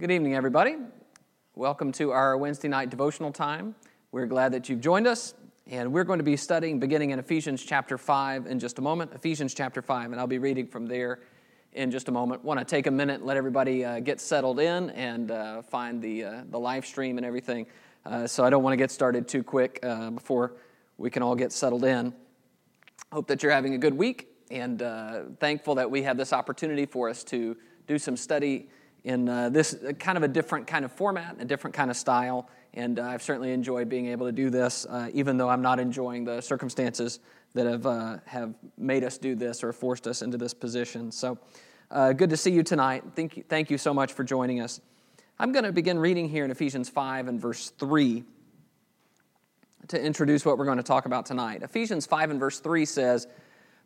Good evening, everybody. Welcome to our Wednesday night devotional time. We're glad that you've joined us, and we're going to be studying beginning in Ephesians chapter 5 in just a moment. Ephesians chapter 5, and I'll be reading from there in just a moment. Want to take a minute let everybody uh, get settled in and uh, find the, uh, the live stream and everything. Uh, so I don't want to get started too quick uh, before we can all get settled in. Hope that you're having a good week, and uh, thankful that we have this opportunity for us to do some study in uh, this uh, kind of a different kind of format, a different kind of style. And uh, I've certainly enjoyed being able to do this, uh, even though I'm not enjoying the circumstances that have, uh, have made us do this or forced us into this position. So uh, good to see you tonight. Thank you, thank you so much for joining us. I'm going to begin reading here in Ephesians 5 and verse 3 to introduce what we're going to talk about tonight. Ephesians 5 and verse 3 says,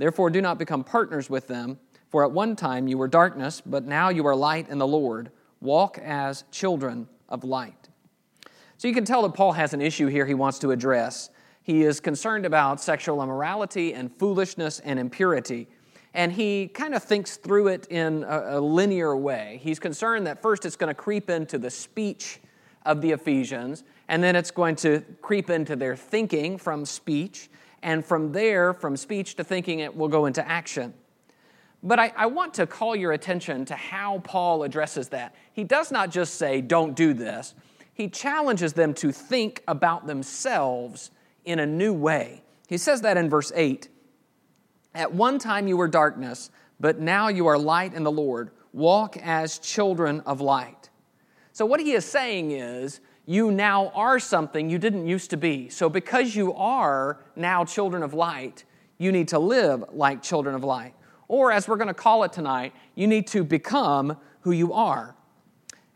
Therefore, do not become partners with them, for at one time you were darkness, but now you are light in the Lord. Walk as children of light. So you can tell that Paul has an issue here he wants to address. He is concerned about sexual immorality and foolishness and impurity. And he kind of thinks through it in a, a linear way. He's concerned that first it's going to creep into the speech of the Ephesians, and then it's going to creep into their thinking from speech, and from there, from speech to thinking, it will go into action. But I, I, want to call your attention to how Paul addresses that. He does not just say, don't do this, he challenges them to think about themselves in a new way. He says that in verse 8 At one time you were darkness, but now you are light in the Lord. Walk as children of light. So, what he is saying is, you now are something you didn't used to be. So, because you are now children of light, you need to live like children of light. Or, as we're going to call it tonight, you need to become who you are.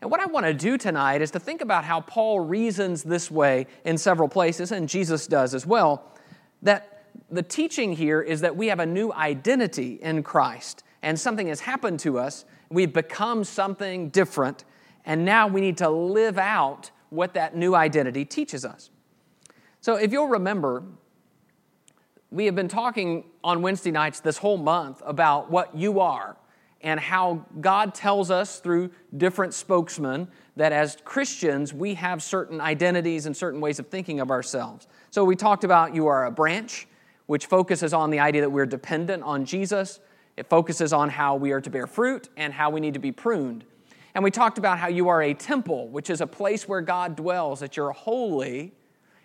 And what I want to do tonight is to think about how Paul reasons this way in several places, and Jesus does as well, that the teaching here is that we have a new identity in Christ, and something has happened to us. We've become something different, and now we need to live out what that new identity teaches us. So, if you'll remember, we have been talking on Wednesday nights this whole month about what you are and how God tells us through different spokesmen that as Christians we have certain identities and certain ways of thinking of ourselves. So, we talked about you are a branch, which focuses on the idea that we're dependent on Jesus. It focuses on how we are to bear fruit and how we need to be pruned. And we talked about how you are a temple, which is a place where God dwells, that you're holy,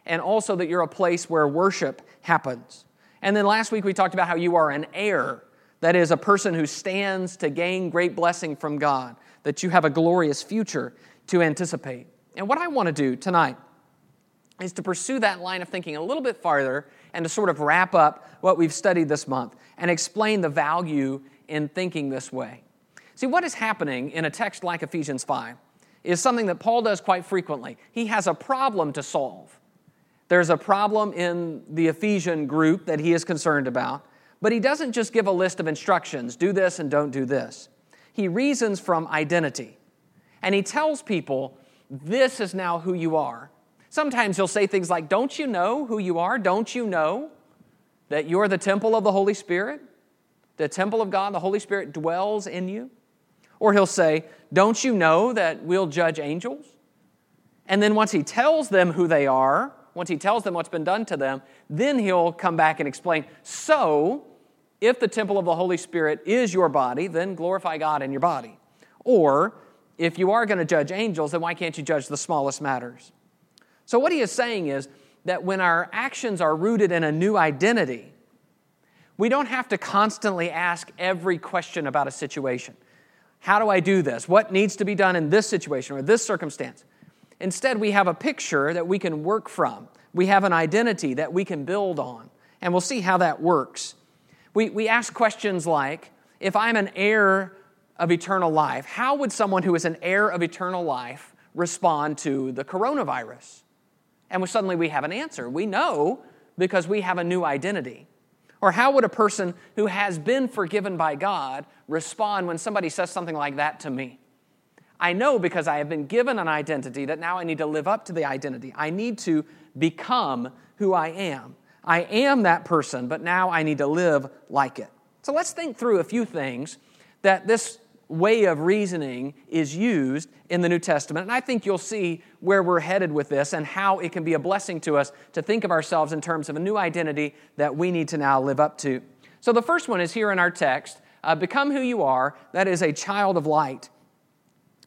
and also that you're a place where worship happens. And then last week we talked about how you are an heir, that is, a person who stands to gain great blessing from God, that you have a glorious future to anticipate. And what I want to do tonight is to pursue that line of thinking a little bit farther and to sort of wrap up what we've studied this month and explain the value in thinking this way. See, what is happening in a text like Ephesians 5 is something that Paul does quite frequently. He has a problem to solve. There's a problem in the Ephesian group that he is concerned about, but he doesn't just give a list of instructions do this and don't do this. He reasons from identity. And he tells people, this is now who you are. Sometimes he'll say things like, Don't you know who you are? Don't you know that you're the temple of the Holy Spirit? The temple of God, the Holy Spirit dwells in you. Or he'll say, Don't you know that we'll judge angels? And then once he tells them who they are, once he tells them what's been done to them, then he'll come back and explain, So, if the temple of the Holy Spirit is your body, then glorify God in your body. Or, if you are going to judge angels, then why can't you judge the smallest matters? So, what he is saying is that when our actions are rooted in a new identity, we don't have to constantly ask every question about a situation. How do I do this? What needs to be done in this situation or this circumstance? Instead, we have a picture that we can work from. We have an identity that we can build on. And we'll see how that works. We, we ask questions like if I'm an heir of eternal life, how would someone who is an heir of eternal life respond to the coronavirus? And suddenly we have an answer. We know because we have a new identity. Or how would a person who has been forgiven by God respond when somebody says something like that to me? I know because I have been given an identity that now I need to live up to the identity. I need to become who I am. I am that person, but now I need to live like it. So let's think through a few things that this way of reasoning is used in the New Testament. And I think you'll see where we're headed with this and how it can be a blessing to us to think of ourselves in terms of a new identity that we need to now live up to. So the first one is here in our text uh, Become who you are, that is a child of light.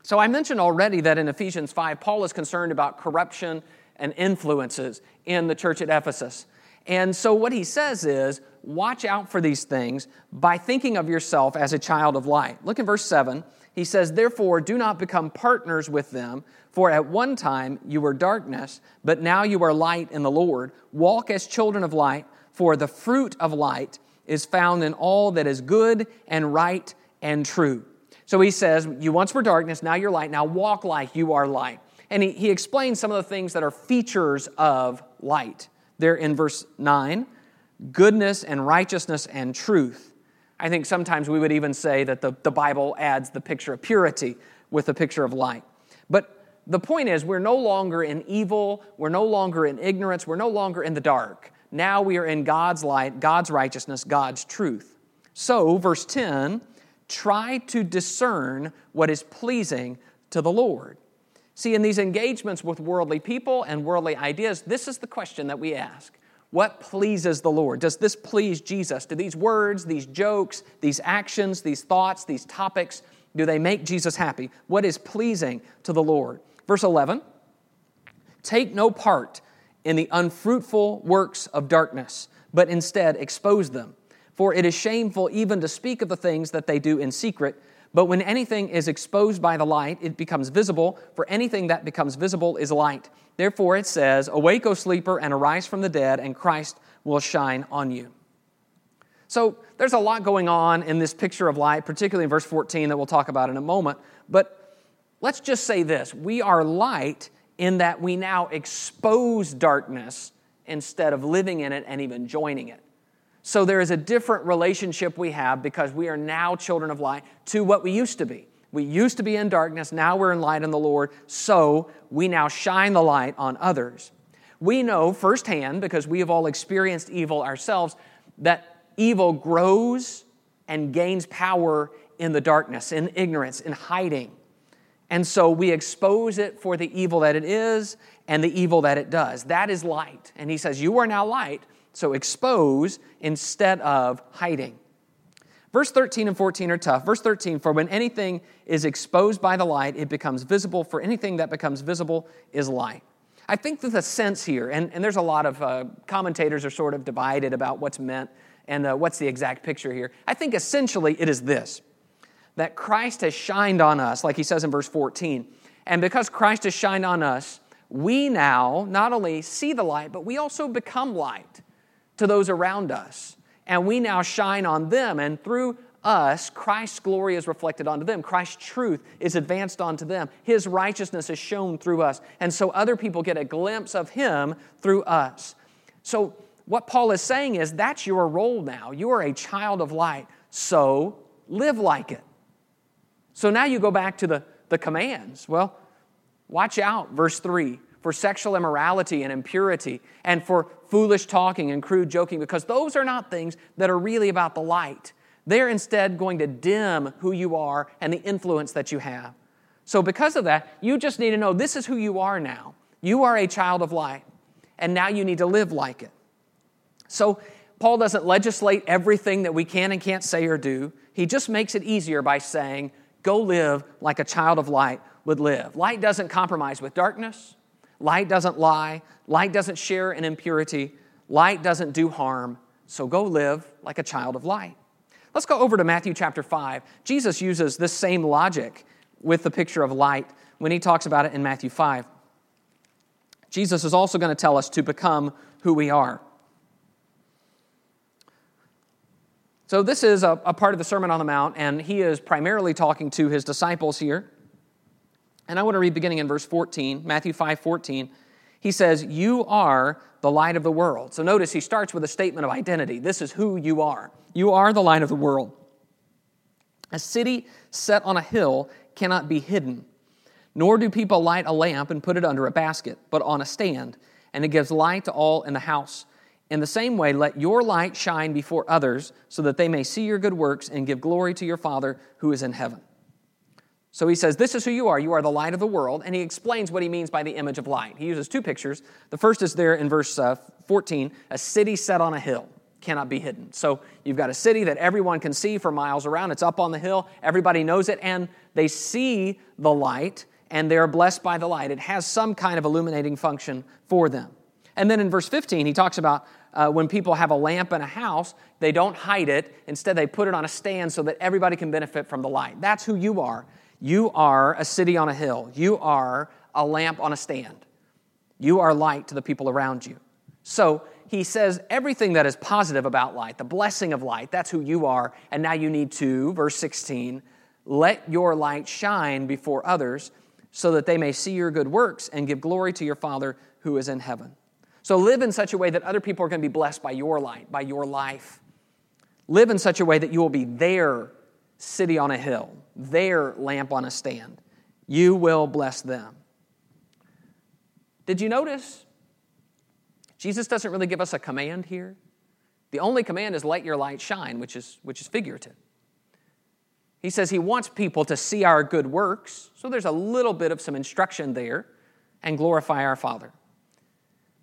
So I mentioned already that in Ephesians 5, Paul is concerned about corruption and influences in the church at Ephesus. And so what he says is, watch out for these things by thinking of yourself as a child of light. Look in verse 7. He says, Therefore, do not become partners with them, for at one time you were darkness, but now you are light in the Lord. Walk as children of light, for the fruit of light is found in all that is good and right and true. So he says, You once were darkness, now you're light. Now walk like you are light. And he, he explains some of the things that are features of light. There in verse 9 goodness and righteousness and truth. I think sometimes we would even say that the, the Bible adds the picture of purity with the picture of light. But the point is, we're no longer in evil, we're no longer in ignorance, we're no longer in the dark. Now we are in God's light, God's righteousness, God's truth. So, verse 10 try to discern what is pleasing to the Lord. See, in these engagements with worldly people and worldly ideas, this is the question that we ask what pleases the Lord? Does this please Jesus? Do these words, these jokes, these actions, these thoughts, these topics, do they make Jesus happy? What is pleasing to the Lord? Verse 11 Take no part in the unfruitful works of darkness, but instead expose them. For it is shameful even to speak of the things that they do in secret. But when anything is exposed by the light, it becomes visible, for anything that becomes visible is light. Therefore it says, Awake, O sleeper, and arise from the dead, and Christ will shine on you. So there's a lot going on in this picture of light, particularly in verse 14 that we'll talk about in a moment. But let's just say this we are light in that we now expose darkness instead of living in it and even joining it. So there is a different relationship we have because we are now children of light to what we used to be. We used to be in darkness, now we're in light in the Lord, so we now shine the light on others. We know firsthand, because we have all experienced evil ourselves, that evil grows and gains power in the darkness, in ignorance, in hiding. And so we expose it for the evil that it is and the evil that it does. That is light. And he says, You are now light, so expose instead of hiding. Verse 13 and 14 are tough. Verse 13, for when anything is exposed by the light, it becomes visible, for anything that becomes visible is light. I think that the sense here, and, and there's a lot of uh, commentators are sort of divided about what's meant and uh, what's the exact picture here. I think essentially it is this that Christ has shined on us, like he says in verse 14. And because Christ has shined on us, we now not only see the light, but we also become light to those around us and we now shine on them. And through us, Christ's glory is reflected onto them. Christ's truth is advanced onto them. His righteousness is shown through us. And so other people get a glimpse of Him through us. So, what Paul is saying is that's your role now. You are a child of light. So, live like it. So now you go back to the, the commands. Well, watch out, verse 3 for sexual immorality and impurity, and for foolish talking and crude joking, because those are not things that are really about the light. They're instead going to dim who you are and the influence that you have. So, because of that, you just need to know this is who you are now. You are a child of light, and now you need to live like it. So, Paul doesn't legislate everything that we can and can't say or do. He just makes it easier by saying, Go live like a child of light would live. Light doesn't compromise with darkness. Light doesn't lie. Light doesn't share in impurity. Light doesn't do harm. So go live like a child of light. Let's go over to Matthew chapter 5. Jesus uses this same logic with the picture of light when he talks about it in Matthew 5. Jesus is also going to tell us to become who we are. So, this is a, a, part of the Sermon on the Mount, and he is primarily talking to his disciples here. And I want to read beginning in verse 14, Matthew 5 14. He says, You are the light of the world. So, notice he starts with a statement of identity. This is who you are. You are the light of the world. A city set on a hill cannot be hidden, nor do people light a lamp and put it under a basket, but on a stand, and it gives light to all in the house. In the same way, let your light shine before others, so that they may see your good works and give glory to your Father who is in heaven. So he says, This is who you are. You are the light of the world. And he explains what he means by the image of light. He uses two pictures. The first is there in verse uh, 14 a city set on a hill cannot be hidden. So you've got a city that everyone can see for miles around. It's up on the hill. Everybody knows it, and they see the light, and they're blessed by the light. It has some kind of illuminating function for them. And then in verse 15, he talks about uh, when people have a lamp in a house, they don't hide it. Instead, they put it on a stand so that everybody can benefit from the light. That's who you are. You are a city on a hill. You are a lamp on a stand. You are light to the people around you. So he says everything that is positive about light, the blessing of light, that's who you are. And now you need to, verse 16, let your light shine before others so that they may see your good works and give glory to your Father who is in heaven. So live in such a way that other people are going to be blessed by your light, by your life. Live in such a way that you will be their city on a hill, their lamp on a stand. You will bless them. Did you notice? Jesus doesn't really give us a command here. The only command is let your light shine, which is, which is figurative. He says he wants people to see our good works, so there's a little bit of some instruction there, and glorify our Father.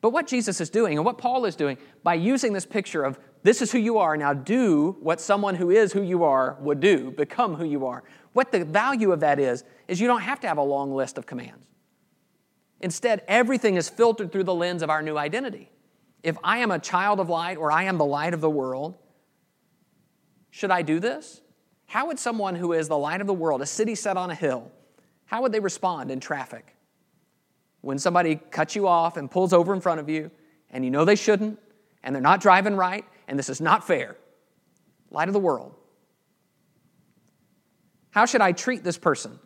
But what Jesus is doing and what Paul is doing by using this picture of this is who you are, now do what someone who is who you are would do, become who you are. What the value of that is, is you don't have to have a long list of commands. Instead, everything is filtered through the lens of our new identity. If I am a child of light or I am the light of the world, should I do this? How would someone who is the light of the world, a city set on a hill, how would they respond in traffic? When somebody cuts you off and pulls over in front of you, and you know they shouldn't, and they're not driving right, and this is not fair. Light of the world. How should I treat this person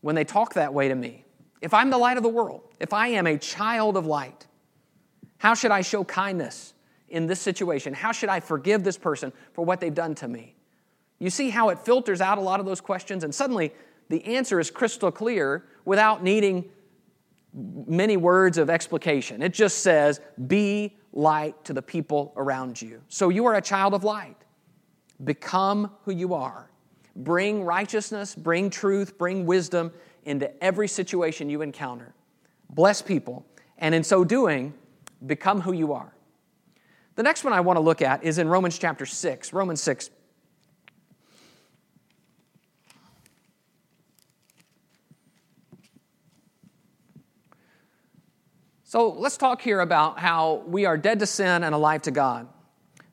when they talk that way to me? If I'm the light of the world, if I am a child of light, how should I show kindness in this situation? How should I forgive this person for what they've done to me? You see how it filters out a lot of those questions, and suddenly the answer is crystal clear without needing many words of explication. It just says, be light to the people around you. So you are a child of light. Become who you are. Bring righteousness, bring truth, bring wisdom into every situation you encounter. Bless people, and in so doing, become who you are. The next one I want to look at is in Romans chapter 6. Romans 6, So let's talk here about how we are dead to sin and alive to God.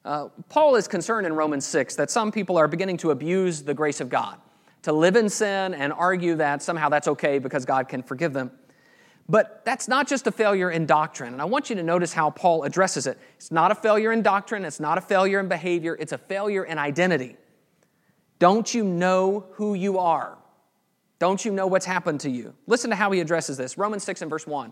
Uh, Paul is concerned in Romans 6 that some people are beginning to abuse the grace of God, to live in sin and argue that somehow that's okay because God can forgive them. But that's not just a failure in doctrine. And I want you to notice how Paul addresses it. It's not a failure in doctrine, it's not a failure in behavior, it's a failure in identity. Don't you know who you are? Don't you know what's happened to you? Listen to how he addresses this. Romans 6 and verse 1.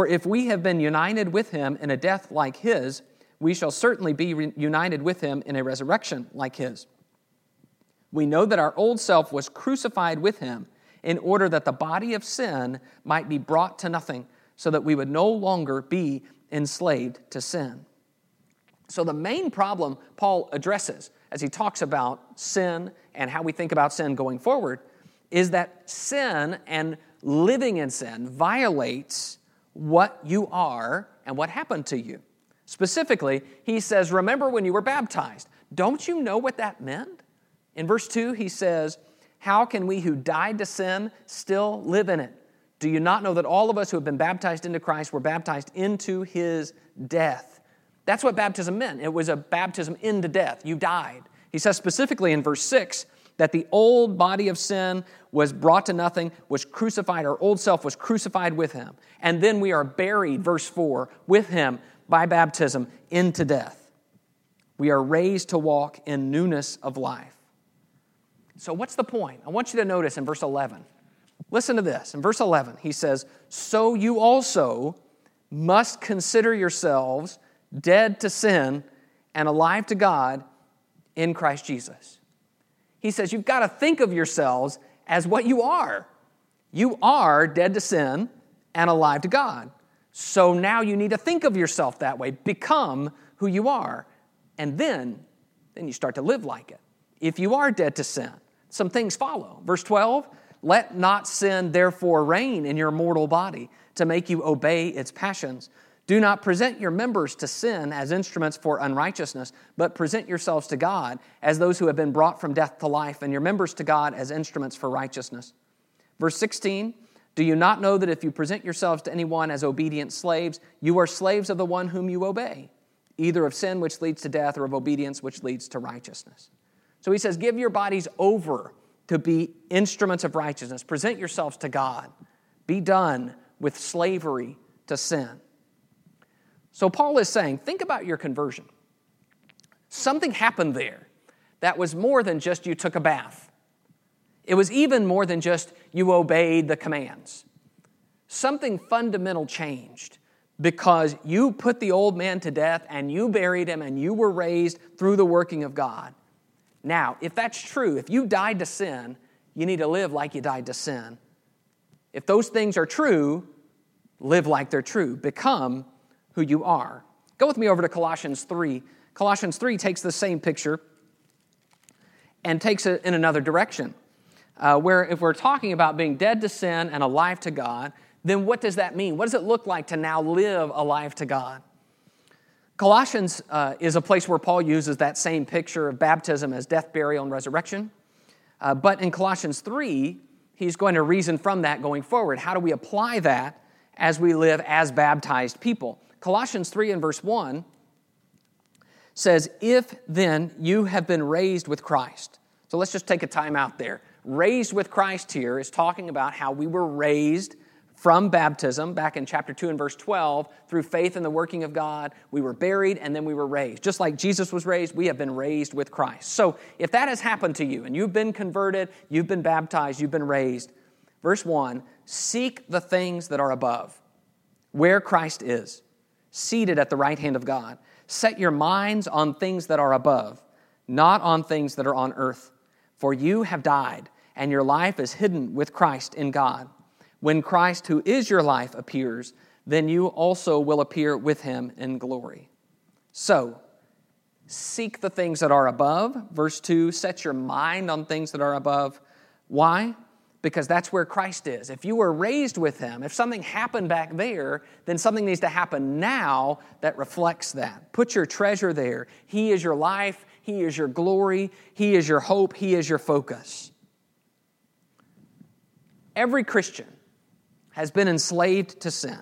For if we have been united with him in a death like his, we shall certainly be united with him in a resurrection like his. We know that our old self was crucified with him in order that the body of sin might be brought to nothing, so that we would no longer be enslaved to sin. So, the main problem Paul addresses as he talks about sin and how we think about sin going forward is that sin and living in sin violates what you are and what happened to you. Specifically, he says, Remember when you were baptized. Don't you know what that meant? In verse 2, he says, How can we who died to sin still live in it? Do you not know that all of us who have been baptized into Christ were baptized into his death? That's what baptism meant. It was a baptism into death. You died. He says specifically in verse 6 that the old body of sin was brought to nothing, was crucified, our old self was crucified with him. And then we are buried, verse 4, with him by baptism into death. We are raised to walk in newness of life. So, what's the point? I want you to notice in verse 11. Listen to this. In verse 11, he says, So you also must consider yourselves dead to sin and alive to God in Christ Jesus. He says, You've got to think of yourselves as what you are. You are dead to sin and alive to God. So now you need to think of yourself that way, become who you are, and then then you start to live like it. If you are dead to sin, some things follow. Verse 12, let not sin therefore reign in your mortal body to make you obey its passions. Do not present your members to sin as instruments for unrighteousness, but present yourselves to God as those who have been brought from death to life, and your members to God as instruments for righteousness. Verse 16 Do you not know that if you present yourselves to anyone as obedient slaves, you are slaves of the one whom you obey, either of sin which leads to death or of obedience which leads to righteousness? So he says, Give your bodies over to be instruments of righteousness. Present yourselves to God. Be done with slavery to sin. So Paul is saying, think about your conversion. Something happened there that was more than just you took a bath. It was even more than just you obeyed the commands. Something fundamental changed because you put the old man to death and you buried him and you were raised through the working of God. Now, if that's true, if you died to sin, you need to live like you died to sin. If those things are true, live like they're true. Become who you are. Go with me over to Colossians 3. Colossians 3 takes the same picture and takes it in another direction. Uh, where if we're talking about being dead to sin and alive to God, then what does that mean? What does it look like to now live alive to God? Colossians uh, is a place where Paul uses that same picture of baptism as death, burial, and resurrection. Uh, but in Colossians 3, he's going to reason from that going forward. How do we apply that as we live as baptized people? Colossians 3 and verse 1 says, If then you have been raised with Christ. So let's just take a time out there. Raised with Christ here is talking about how we were raised from baptism back in chapter 2 and verse 12 through faith in the working of God. We were buried and then we were raised. Just like Jesus was raised, we have been raised with Christ. So if that has happened to you and you've been converted, you've been baptized, you've been raised, verse 1 seek the things that are above, where Christ is seated at the right hand of God. Set your minds on things that are above, not on things that are on earth. For you have died, and your life is hidden with Christ in God. When Christ, who is your life, appears, then you also will appear with him in glory. So, seek the things that are above. Verse 2 set your mind on things that are above. Why? Because that's where Christ is. If you were raised with him, if something happened back there, then something needs to happen now that reflects that. Put your treasure there. He is your life, He is your glory, He is your hope, He is your focus. Every Christian has been enslaved to sin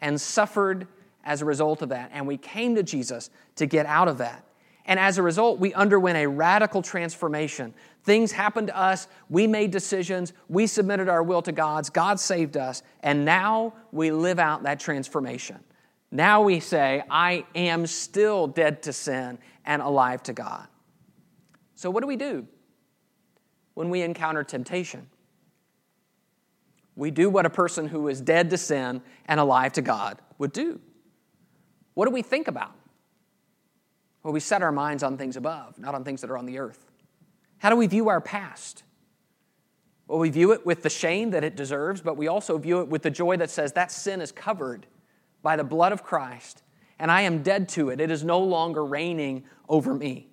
and suffered as a result of that, and we came to Jesus to get out of that. And as a result, we underwent a radical transformation. Things happened to us, we made decisions, we submitted our will to God's, God saved us, and now we live out that transformation. Now we say, I am still dead to sin and alive to God. So, what do we do when we encounter temptation? We do what a person who is dead to sin and alive to God would do. What do we think about? Well, we set our minds on things above, not on things that are on the earth. How do we view our past? Well, we view it with the shame that it deserves, but we also view it with the joy that says that sin is covered by the blood of Christ, and I am dead to it. It is no longer reigning over me.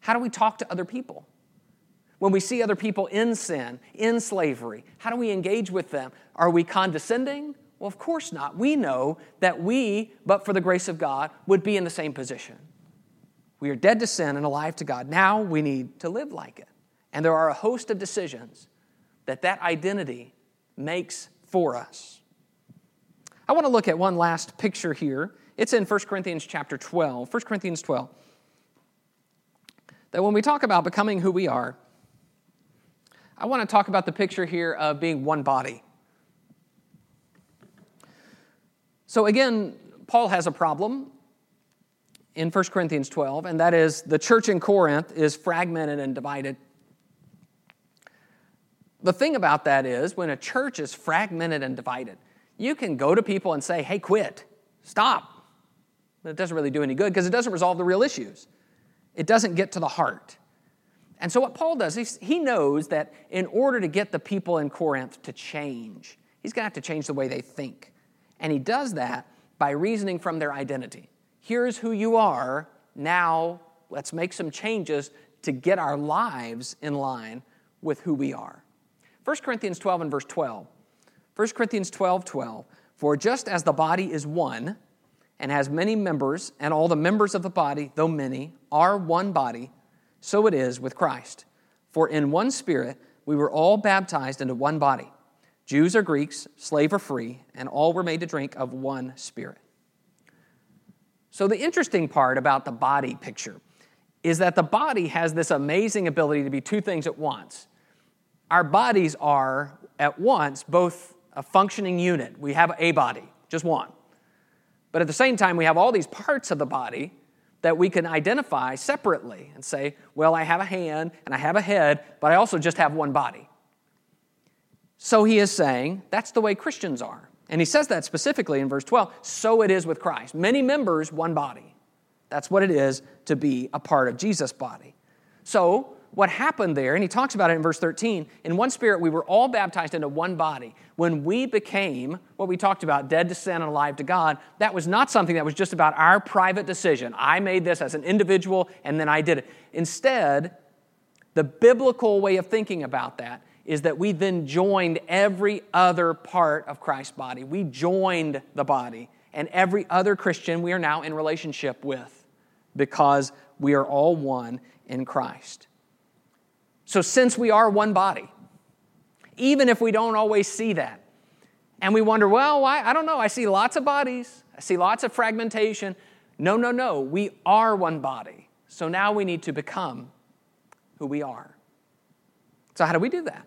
How do we talk to other people? When we see other people in sin, in slavery, how do we engage with them? Are we condescending? Well, of course not. We know that we, but for the grace of God, would be in the same position. We are dead to sin and alive to God. Now we need to live like it. And there are a host of decisions that that identity makes for us. I want to look at one last picture here. It's in 1 Corinthians chapter 12. 1 Corinthians 12. That when we talk about becoming who we are, I want to talk about the picture here of being one body. So again, Paul has a problem in 1 Corinthians 12, and that is the church in Corinth is fragmented and divided. The thing about that is, when a church is fragmented and divided, you can go to people and say, hey, quit, stop. But it doesn't really do any good because it doesn't resolve the real issues, it doesn't get to the heart. And so, what Paul does, he knows that in order to get the people in Corinth to change, he's going to have to change the way they think. And he does that by reasoning from their identity here's who you are. Now let's make some changes to get our lives in line with who we are. 1 Corinthians 12 and verse 12. 1 Corinthians 12, 12. For just as the body is one and has many members, and all the members of the body, though many, are one body, so it is with Christ. For in one spirit we were all baptized into one body. Jews or Greeks, slave or free, and all were made to drink of one spirit. So, the interesting part about the body picture is that the body has this amazing ability to be two things at once. Our bodies are at once both a functioning unit, we have a body, just one. But at the same time, we have all these parts of the body that we can identify separately and say, well, I have a hand and I have a head, but I also just have one body. So he is saying that's the way Christians are. And he says that specifically in verse 12 so it is with Christ. Many members, one body. That's what it is to be a part of Jesus' body. So, what happened there, and he talks about it in verse 13 in one spirit, we were all baptized into one body. When we became what we talked about, dead to sin and alive to God, that was not something that was just about our private decision. I made this as an individual and then I did it. Instead, the biblical way of thinking about that is that we then joined every other part of Christ's body. We joined the body, and every other Christian we are now in relationship with because we are all one in Christ. So, since we are one body, even if we don't always see that, and we wonder, well, why? I don't know. I see lots of bodies, I see lots of fragmentation. No, no, no. We are one body. So now we need to become who we are. So, how do we do that?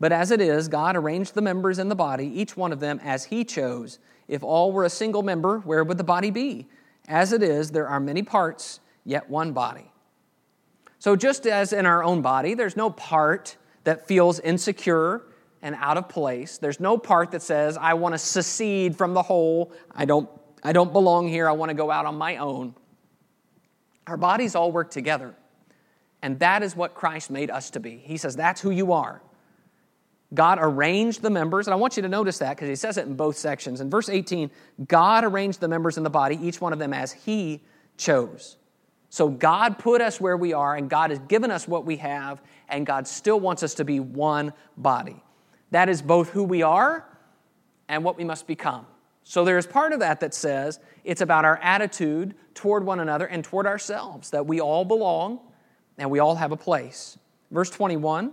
But as it is, God arranged the members in the body, each one of them as He chose. If all were a single member, where would the body be? As it is, there are many parts, yet one body. So, just as in our own body, there's no part that feels insecure and out of place. There's no part that says, I want to secede from the whole. I don't, I don't belong here. I want to go out on my own. Our bodies all work together. And that is what Christ made us to be. He says, That's who you are. God arranged the members, and I want you to notice that because he says it in both sections. In verse 18, God arranged the members in the body, each one of them as he chose. So God put us where we are, and God has given us what we have, and God still wants us to be one body. That is both who we are and what we must become. So there is part of that that says it's about our attitude toward one another and toward ourselves, that we all belong and we all have a place. Verse 21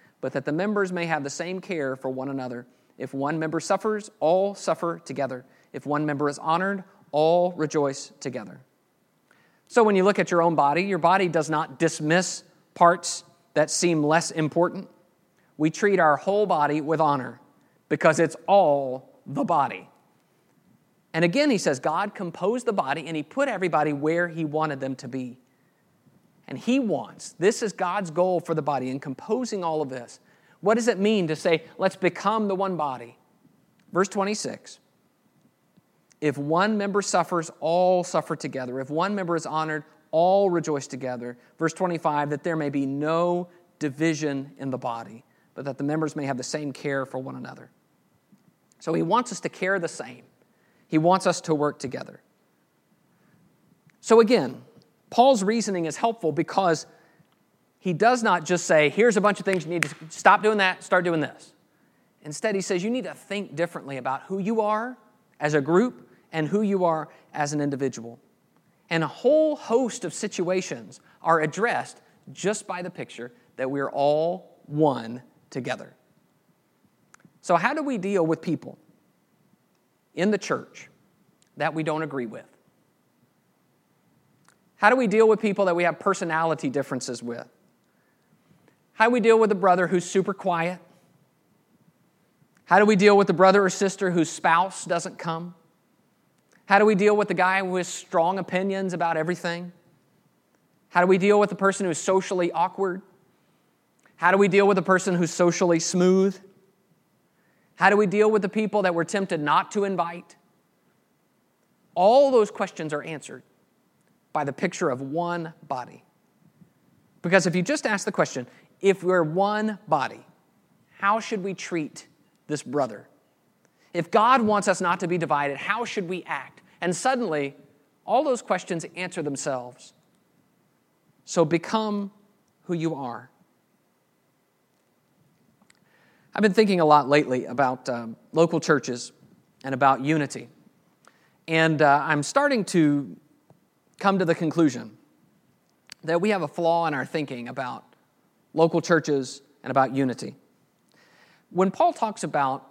but that the members may have the same care for one another. If one member suffers, all suffer together. If one member is honored, all rejoice together. So when you look at your own body, your body does not dismiss parts that seem less important. we treat our whole body with honor because it's all the body. And again, he says God composed the body and he put everybody where he wanted them to be. And he wants, this is God's goal for the body in composing all of this. What does it mean to say, let's become the one body? Verse 26 If one member suffers, all suffer together. If one member is honored, all rejoice together. Verse 25 That there may be no division in the body, but that the members may have the same care for one another. So he wants us to care the same, he wants us to work together. So again, Paul's reasoning is helpful because he does not just say, here's a bunch of things you need to stop doing that, start doing this. Instead, he says you need to think differently about who you are as a group and who you are as an individual. And a whole host of situations are addressed just by the picture that we're all one together. So, how do we deal with people in the church that we don't agree with? How do we deal with people that we have personality differences with? How do we deal with a brother who's super quiet? How do we deal with the brother or sister whose spouse doesn't come? How do we deal with the guy with strong opinions about everything? How do we deal with the person who's socially awkward? How do we deal with the person who's socially smooth? How do we deal with the people that we're tempted not to invite? All those questions are answered by the picture of one body. Because if you just ask the question, if we're one body, how should we treat this brother? If God wants us not to be divided, how should we act? And suddenly, all those questions answer themselves. So become who you are. I've been thinking a lot lately about um, local churches and about unity. And uh, I'm starting to come to the conclusion that we have a flaw in our thinking about local churches and about unity. When Paul talks about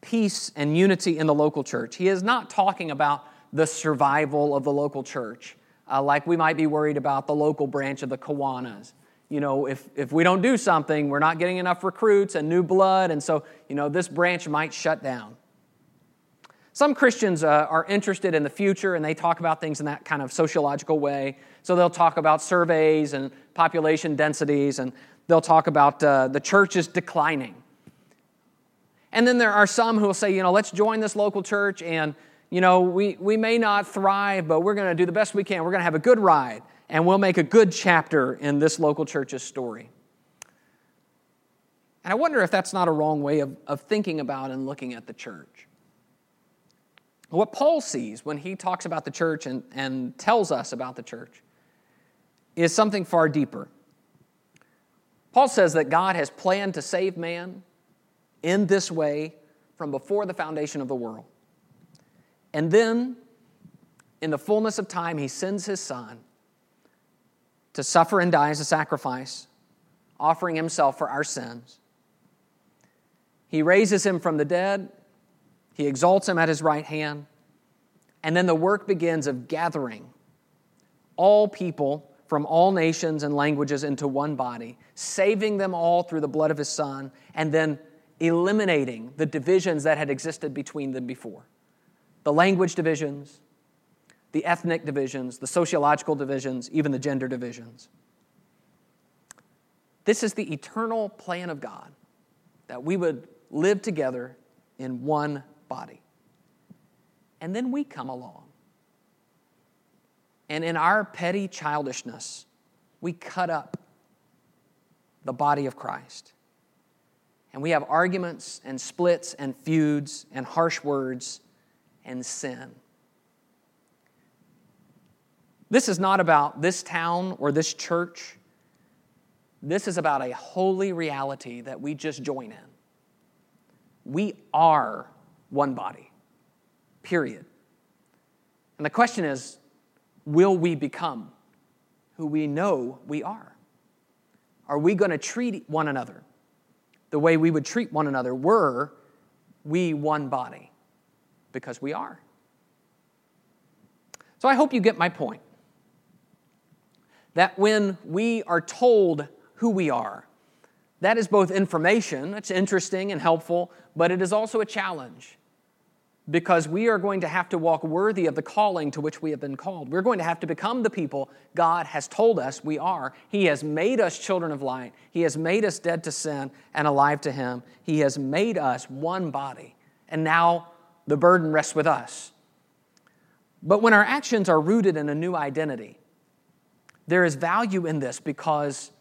peace and unity in the local church. He is not talking about the survival of the local church, uh, like we might be worried about the local branch of the Kiwanis. You know, if, if we don't do something, we're not getting enough recruits and new blood, and so, you know, this branch might shut down. Some Christians uh, are interested in the future and they talk about things in that kind of sociological way. So they'll talk about surveys and population densities, and they'll talk about uh, the church is declining. And then there are some who will say, you know, let's join this local church and, you know, we, we may not thrive, but we're going to do the best we can. We're going to have a good ride and we'll make a good chapter in this local church's story. And I wonder if that's not a wrong way of, of thinking about and looking at the church. What Paul sees when he talks about the church and, and tells us about the church is something far deeper. Paul says that God has planned to save man in this way from before the foundation of the world. And then, in the fullness of time, he sends his son to suffer and die as a sacrifice, offering himself for our sins. He raises him from the dead, he exalts him at his right hand, and then the work begins of gathering all people from all nations and languages into one body, saving them all through the blood of his son, and then eliminating the divisions that had existed between them before the language divisions, the ethnic divisions, the sociological divisions, even the gender divisions. This is the eternal plan of God that we would live together in one body. And then we come along. And in our petty childishness, we cut up the body of Christ and we have arguments and splits and feuds and harsh words and sin. This is not about this town or this church. This is about a holy reality that we just join in. We are one body, period. And the question is will we become who we know we are? Are we going to treat one another the way we would treat one another were we one body, because we are. So I hope you get my point. That when we are told who we are, That is both information, it's interesting and helpful, but it is also a challenge because we are going to have to walk worthy of the calling to which we have been called. We're going to have to become the people God has told us we are. He has made us children of light, He has made us dead to sin and alive to Him. He has made us one body, and now the burden rests with us. But when our actions are rooted in a new identity, there is value in this because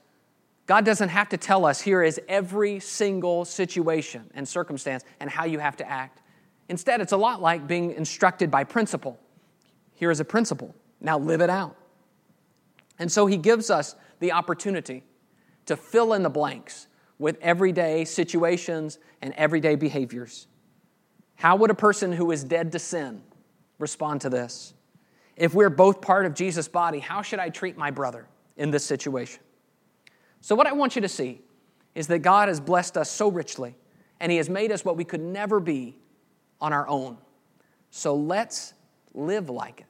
God doesn't have to tell us here is every single situation and circumstance and how you have to act. Instead, it's a lot like being instructed by principle. Here is a principle. Now live it out. And so he gives us the opportunity to fill in the blanks with everyday situations and everyday behaviors. How would a person who is dead to sin respond to this? If we're both part of Jesus' body, how should I treat my brother in this situation? So, what I want you to see is that God has blessed us so richly, and He has made us what we could never be on our own. So, let's live like it.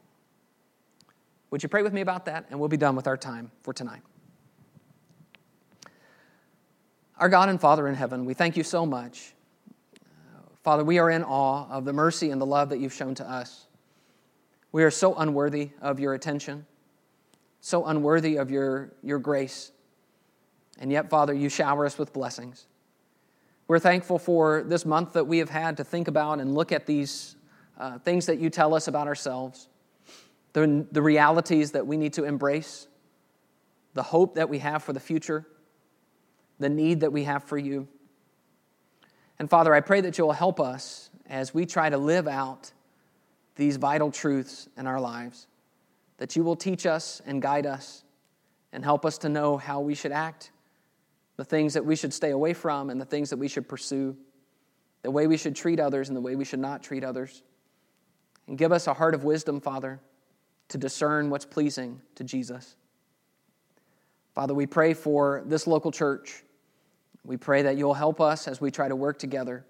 Would you pray with me about that? And we'll be done with our time for tonight. Our God and Father in heaven, we thank you so much. Father, we are in awe of the mercy and the love that you've shown to us. We are so unworthy of your attention, so unworthy of your, your grace. And yet, Father, you shower us with blessings. We're thankful for this month that we have had to think about and look at these uh, things that you tell us about ourselves, the, the realities that we need to embrace, the hope that we have for the future, the need that we have for you. And Father, I pray that you'll help us as we try to live out these vital truths in our lives, that you will teach us and guide us and help us to know how we should act the things that we should stay away from and the things that we should pursue, the way we should treat others and the way we should not treat others. And give us a heart of wisdom, Father, to discern what's pleasing to Jesus. Father, we pray for this local church. We pray that you'll help us as we try to work together,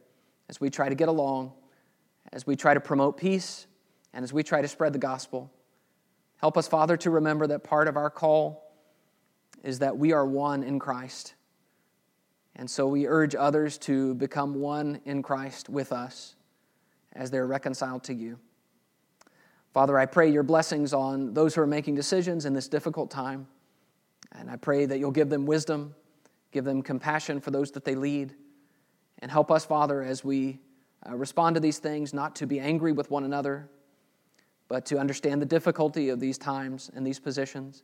as we try to get along, as we try to promote peace, and as we try to spread the gospel. Help us, Father, to remember that part of our call is that we are one in Christ. And so we urge others to become one in Christ with us as they're reconciled to you. Father, I pray your blessings on those who are making decisions in this difficult time. And I pray that you'll give them wisdom, give them compassion for those that they lead, and help us, Father, as we uh, respond to these things, not to be angry with one another, but to understand the difficulty of these times and these positions,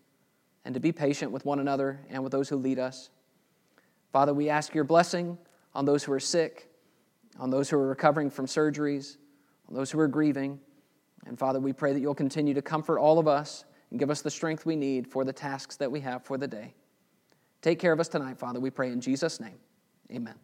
and to be patient with one another and with those who lead us. Father, we ask your blessing on those who are sick, on those who are recovering from surgeries, on those who are grieving. And Father, we pray that you'll continue to comfort all of us and give us the strength we need for the tasks that we have for the day. Take care of us tonight, Father, we pray in Jesus' name. Amen.